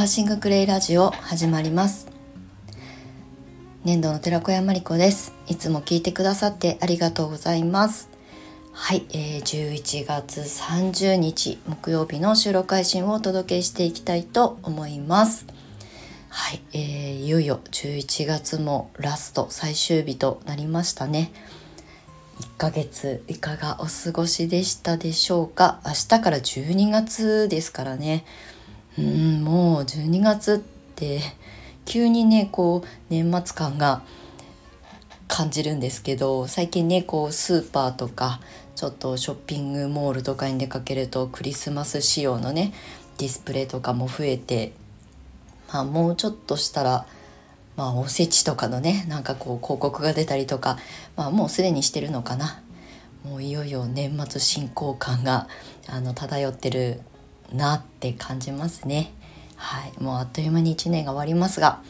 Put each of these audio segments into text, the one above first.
アーシングクレイラジオ始まります。粘土の寺子屋まりこです。いつも聞いてくださってありがとうございます。はい、えー、11月30日木曜日の収録配信をお届けしていきたいと思います。はい、えー、いよいよ11月もラスト最終日となりましたね。1ヶ月いかがお過ごしでしたでしょうか？明日から12月ですからね。うんもう12月って急にねこう年末感が感じるんですけど最近ねこうスーパーとかちょっとショッピングモールとかに出かけるとクリスマス仕様のねディスプレイとかも増えてまあもうちょっとしたらまあおせちとかのねなんかこう広告が出たりとかまあもうすでにしてるのかな。もういよいよ年末進行感があの漂ってるなって感じますね。はい、もうあっという間に1年が終わりますが、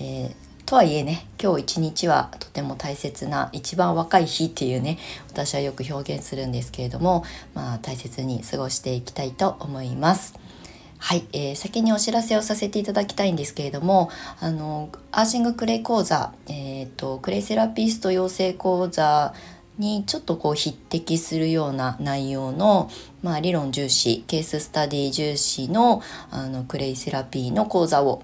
えー、とはいえね今日一日はとても大切な一番若い日っていうね私はよく表現するんですけれども、まあ、大切に過ごしていきたいと思います。はい、えー、先にお知らせをさせていただきたいんですけれどもあのアーシングクレイ講座、えーとクレイセラピスト養成講座にちょっとこう匹敵するような内容の、まあ、理論重視ケーススタディ重視のあのクレイセラピーの講座を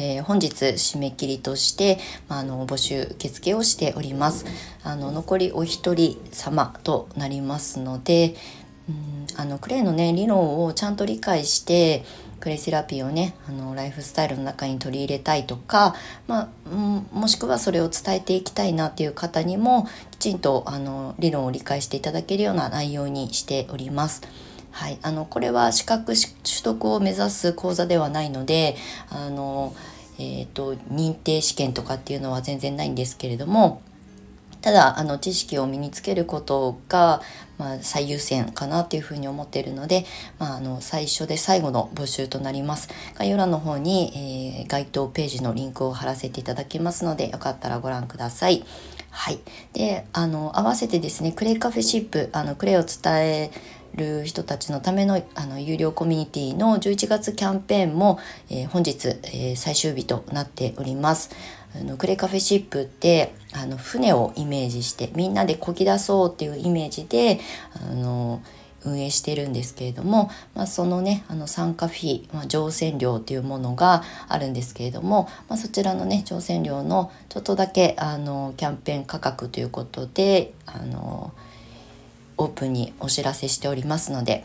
えー、本日締め切りとして、まあ、あの募集受付をしております。あの残りお一人様となりますのでうんあのクレイのね理論をちゃんと理解してクレイセラピーをねあのライフスタイルの中に取り入れたいとか、まあ、もしくはそれを伝えていきたいなっていう方にもきちんとあの理論を理解していただけるような内容にしております。はい、あのこれは資格取得を目指す講座ではないのであの、えーと認定試験とかっていうのは全然ないんですけれどもただあの知識を身につけることが、まあ、最優先かなというふうに思っているので、まあ、あの最初で最後の募集となります概要欄の方に、えー、該当ページのリンクを貼らせていただきますのでよかったらご覧ください。はい、であの合わせてですねクレイカフェシップあのクレイを伝える人たちのためのあの有料コミュニティの11月キャンペーンも、えー、本日、えー、最終日となっております。あのクレカフェシップってあの船をイメージしてみんなでこぎ出そうっていうイメージであの運営してるんですけれども、まあ、そのねあの参加フィー、まあ、乗船料っていうものがあるんですけれども、まあ、そちらのね乗船料のちょっとだけあのキャンペーン価格ということであのオープンにお知らせしておりますので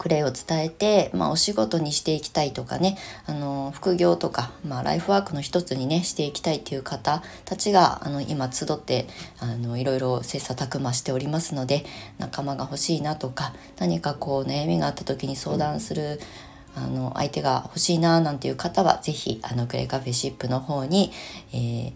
クレイを伝えて、まあ、お仕事にしていきたいとかねあの副業とか、まあ、ライフワークの一つにねしていきたいっていう方たちがあの今集ってあのいろいろ切磋琢磨しておりますので仲間が欲しいなとか何かこう悩みがあった時に相談するあの相手が欲しいななんていう方は是非あのクレイカフェシップの方に、え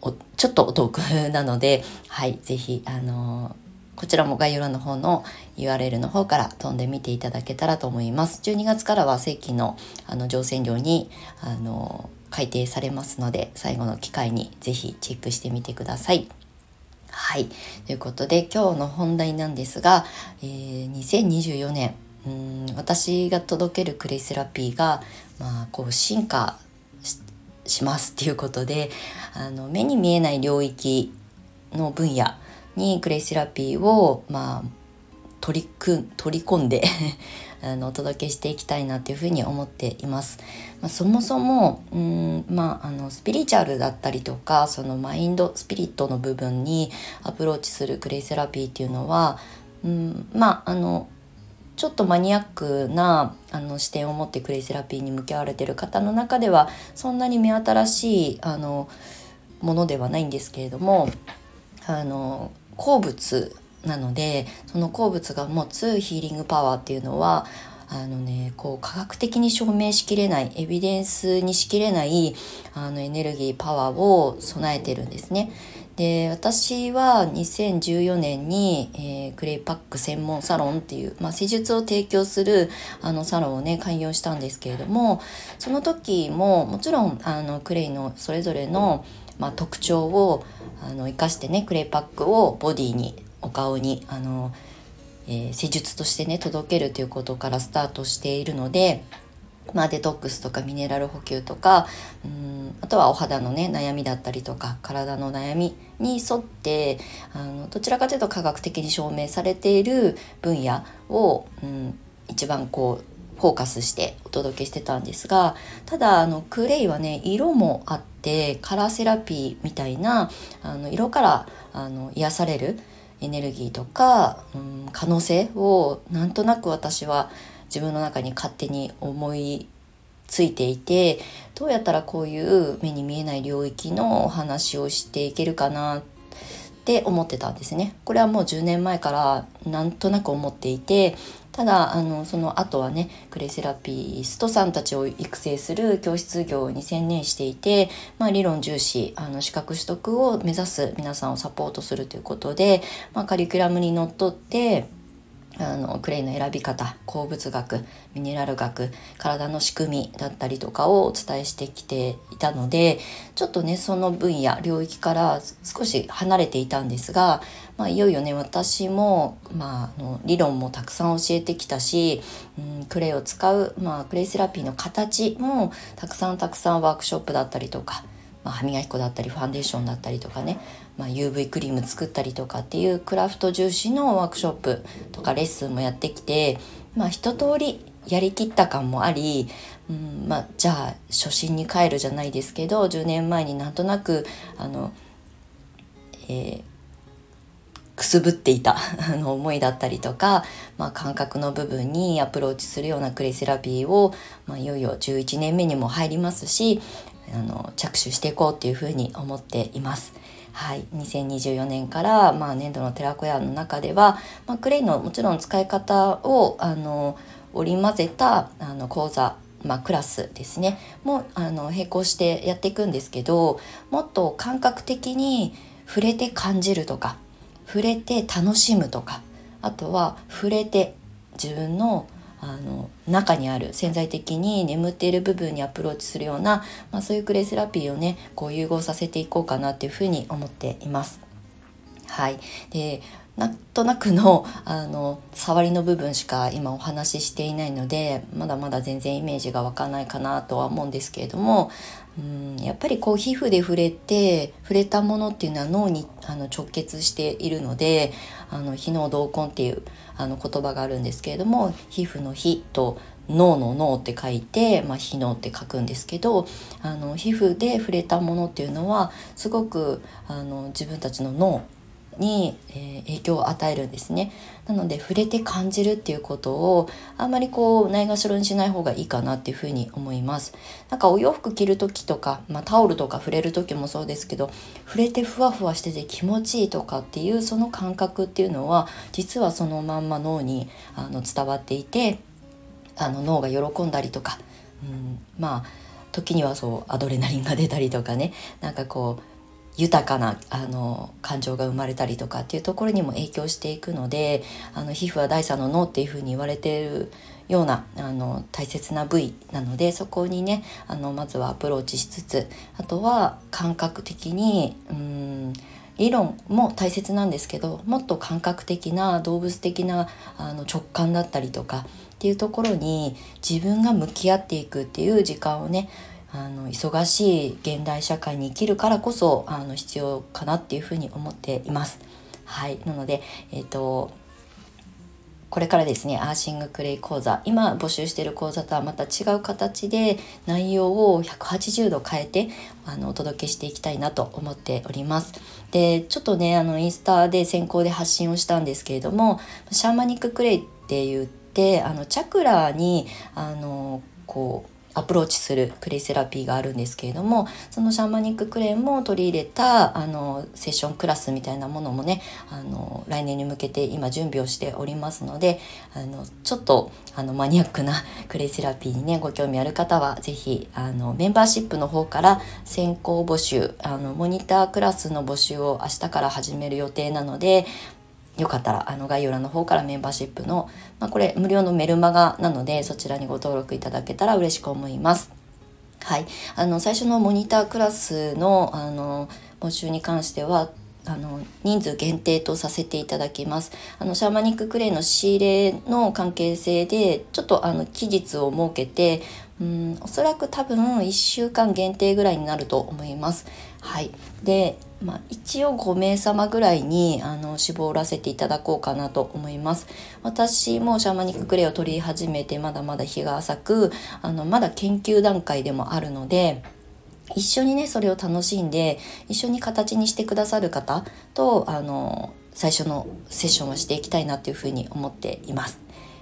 ー、ちょっとお得なのではい是非あのこちらも概要欄の方の URL の方から飛んでみていただけたらと思います。12月からは正規のあの乗船料にあの改定されますので最後の機会にぜひチェックしてみてください。はい。ということで今日の本題なんですが、えー、2024年うん私が届けるクレイセラピーが、まあ、こう進化しますっていうことであの目に見えない領域の分野にクレイセラピーをまあ取り組取り込んで あのお届けしていきたいなというふうに思っています。まあ、そもそもうんまああのスピリチュアルだったりとかそのマインドスピリットの部分にアプローチするクレイセラピーっていうのはうんまああのちょっとマニアックなあの視点を持ってクレイセラピーに向き合われてる方の中ではそんなに目新しいあのものではないんですけれどもあの鉱物なのでその鉱物が持つヒーリングパワーっていうのはあのねこう科学的に証明しきれないエビデンスにしきれないあのエネルギーパワーを備えてるんですね。で私は2014年に、えー、クレイパック専門サロンっていう、まあ、施術を提供するあのサロンをね開業したんですけれどもその時ももちろんあのクレイのそれぞれの、まあ、特徴をあの生かしてねクレイパックをボディにお顔にあの、えー、施術としてね届けるということからスタートしているのでまあ、デトックスとかミネラル補給とかうんあとはお肌のね悩みだったりとか体の悩みに沿ってあのどちらかというと科学的に証明されている分野を、うん、一番こうフォーカスしてお届けしてたんですがただあのクレイはね色もあってカラーセラピーみたいなあの色からあの癒されるエネルギーとか、うん、可能性をなんとなく私は自分の中に勝手に思いついていてどうやったらこういう目に見えない領域のお話をしていけるかなって思ってたんですね。これはもう10年前からなんとなく思っていてただあのその後はねクレセラピストさんたちを育成する教室業に専念していて、まあ、理論重視あの資格取得を目指す皆さんをサポートするということで、まあ、カリキュラムにのっとってあのクレイの選び方鉱物学ミネラル学体の仕組みだったりとかをお伝えしてきていたのでちょっとねその分野領域から少し離れていたんですが、まあ、いよいよね私も、まあ、あの理論もたくさん教えてきたし、うん、クレイを使う、まあ、クレイセラピーの形もたくさんたくさんワークショップだったりとかまあ、歯磨き粉だったりファンデーションだったりとかね、まあ、UV クリーム作ったりとかっていうクラフト重視のワークショップとかレッスンもやってきて、まあ、一通りやりきった感もあり、うんまあ、じゃあ初心に帰るじゃないですけど10年前になんとなくあの、えー、くすぶっていた の思いだったりとか、まあ、感覚の部分にアプローチするようなクレイセラピーを、まあ、いよいよ11年目にも入りますしあの着手していこうっていうふうに思っています。はい、2024年から、まあ、年度の寺子屋の中では、まあ、クレイのもちろん使い方をあの織り交ぜたあの講座まあ、クラスですねもあの並行してやっていくんですけどもっと感覚的に触れて感じるとか触れて楽しむとかあとは触れて自分のあの中にある潜在的に眠っている部分にアプローチするような、まあ、そういうクレイセラピーをねこう融合させていこうかなっていうふうに思っています。はい、でなんとなくのあの触りの部分しか今お話ししていないのでまだまだ全然イメージが湧かないかなとは思うんですけれどもうんやっぱりこう皮膚で触れて触れたものっていうのは脳にあの直結しているのであの非脳同根っていうあの言葉があるんですけれども皮膚の「皮」と脳の脳って書いて、まあ、非脳って書くんですけどあの皮膚で触れたものっていうのはすごくあの自分たちの脳に、え、影響を与えるんですね。なので触れて感じるっていうことをあんまりこうないがしろにしない方がいいかなっていうふうに思います。なんかお洋服着る時とか、まあ、タオルとか触れる時もそうですけど触れてふわふわしてて気持ちいいとかっていうその感覚っていうのは実はそのまんま脳にあの伝わっていてあの脳が喜んだりとか、うん、まあ時にはそうアドレナリンが出たりとかね。なんかこう豊かなあの感情が生まれたりとかっていうところにも影響していくのであの皮膚は第三の脳っていうふうに言われているようなあの大切な部位なのでそこにねあのまずはアプローチしつつあとは感覚的にうん理論も大切なんですけどもっと感覚的な動物的なあの直感だったりとかっていうところに自分が向き合っていくっていう時間をねあの忙しい現代社会に生きるからこそあの必要かなっていうふうに思っています。はい、なので、えーと、これからですねアーシングクレイ講座今募集している講座とはまた違う形で内容を180度変えてあのお届けしていきたいなと思っております。でちょっとねあのインスタで先行で発信をしたんですけれどもシャーマニッククレイって言ってあのチャクラにあのこうアプローチするクレイセラピーがあるんですけれどもそのシャーマニッククレイも取り入れたあのセッションクラスみたいなものもねあの来年に向けて今準備をしておりますのであのちょっとあのマニアックなクレイセラピーにねご興味ある方は是非あのメンバーシップの方から先行募集あのモニタークラスの募集を明日から始める予定なのでよかったらあの概要欄の方からメンバーシップの、まあ、これ無料のメルマガなのでそちらにご登録いただけたら嬉しく思います。はい、あの最初のモニタークラスのあの募集に関してはあの人数限定とさせていただきます。あのシャーマニッククレイの仕入れの関係性でちょっとあの期日を設けてうんおそらく多分1週間限定ぐらいになると思います。はい。でまあ、一応5名様ぐらいにあの絞らせていただこうかなと思います私もシャーマニッククレイを取り始めてまだまだ日が浅くあのまだ研究段階でもあるので一緒にねそれを楽しんで一緒に形にしてくださる方とあの最初のセッションをしていきたいなっていうふうに思っています。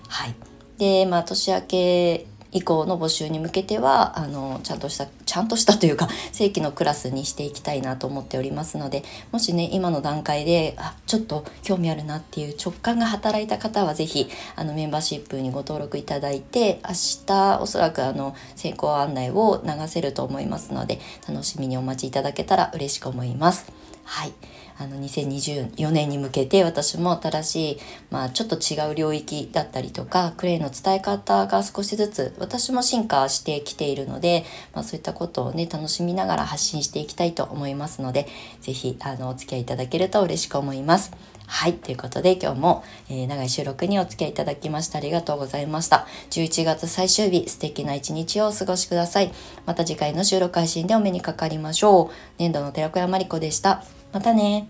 はい、でまあ年明け以降の募集に向けてはあのちゃんとしたちゃんとしたというか 正規のクラスにしていきたいなと思っておりますのでもしね今の段階であちょっと興味あるなっていう直感が働いた方は是非あのメンバーシップにご登録いただいて明日おそらくあの先行案内を流せると思いますので楽しみにお待ちいただけたら嬉しく思います。はいあの2024年に向けて私も新しい、まあ、ちょっと違う領域だったりとかクレイの伝え方が少しずつ私も進化してきているので、まあ、そういったことをね楽しみながら発信していきたいと思いますので是非お付き合いいただけると嬉しく思います。はい。ということで今日も、えー、長い収録にお付き合いいただきましてありがとうございました。11月最終日、素敵な一日をお過ごしください。また次回の収録配信でお目にかかりましょう。年度の寺子屋まりこでした。またね。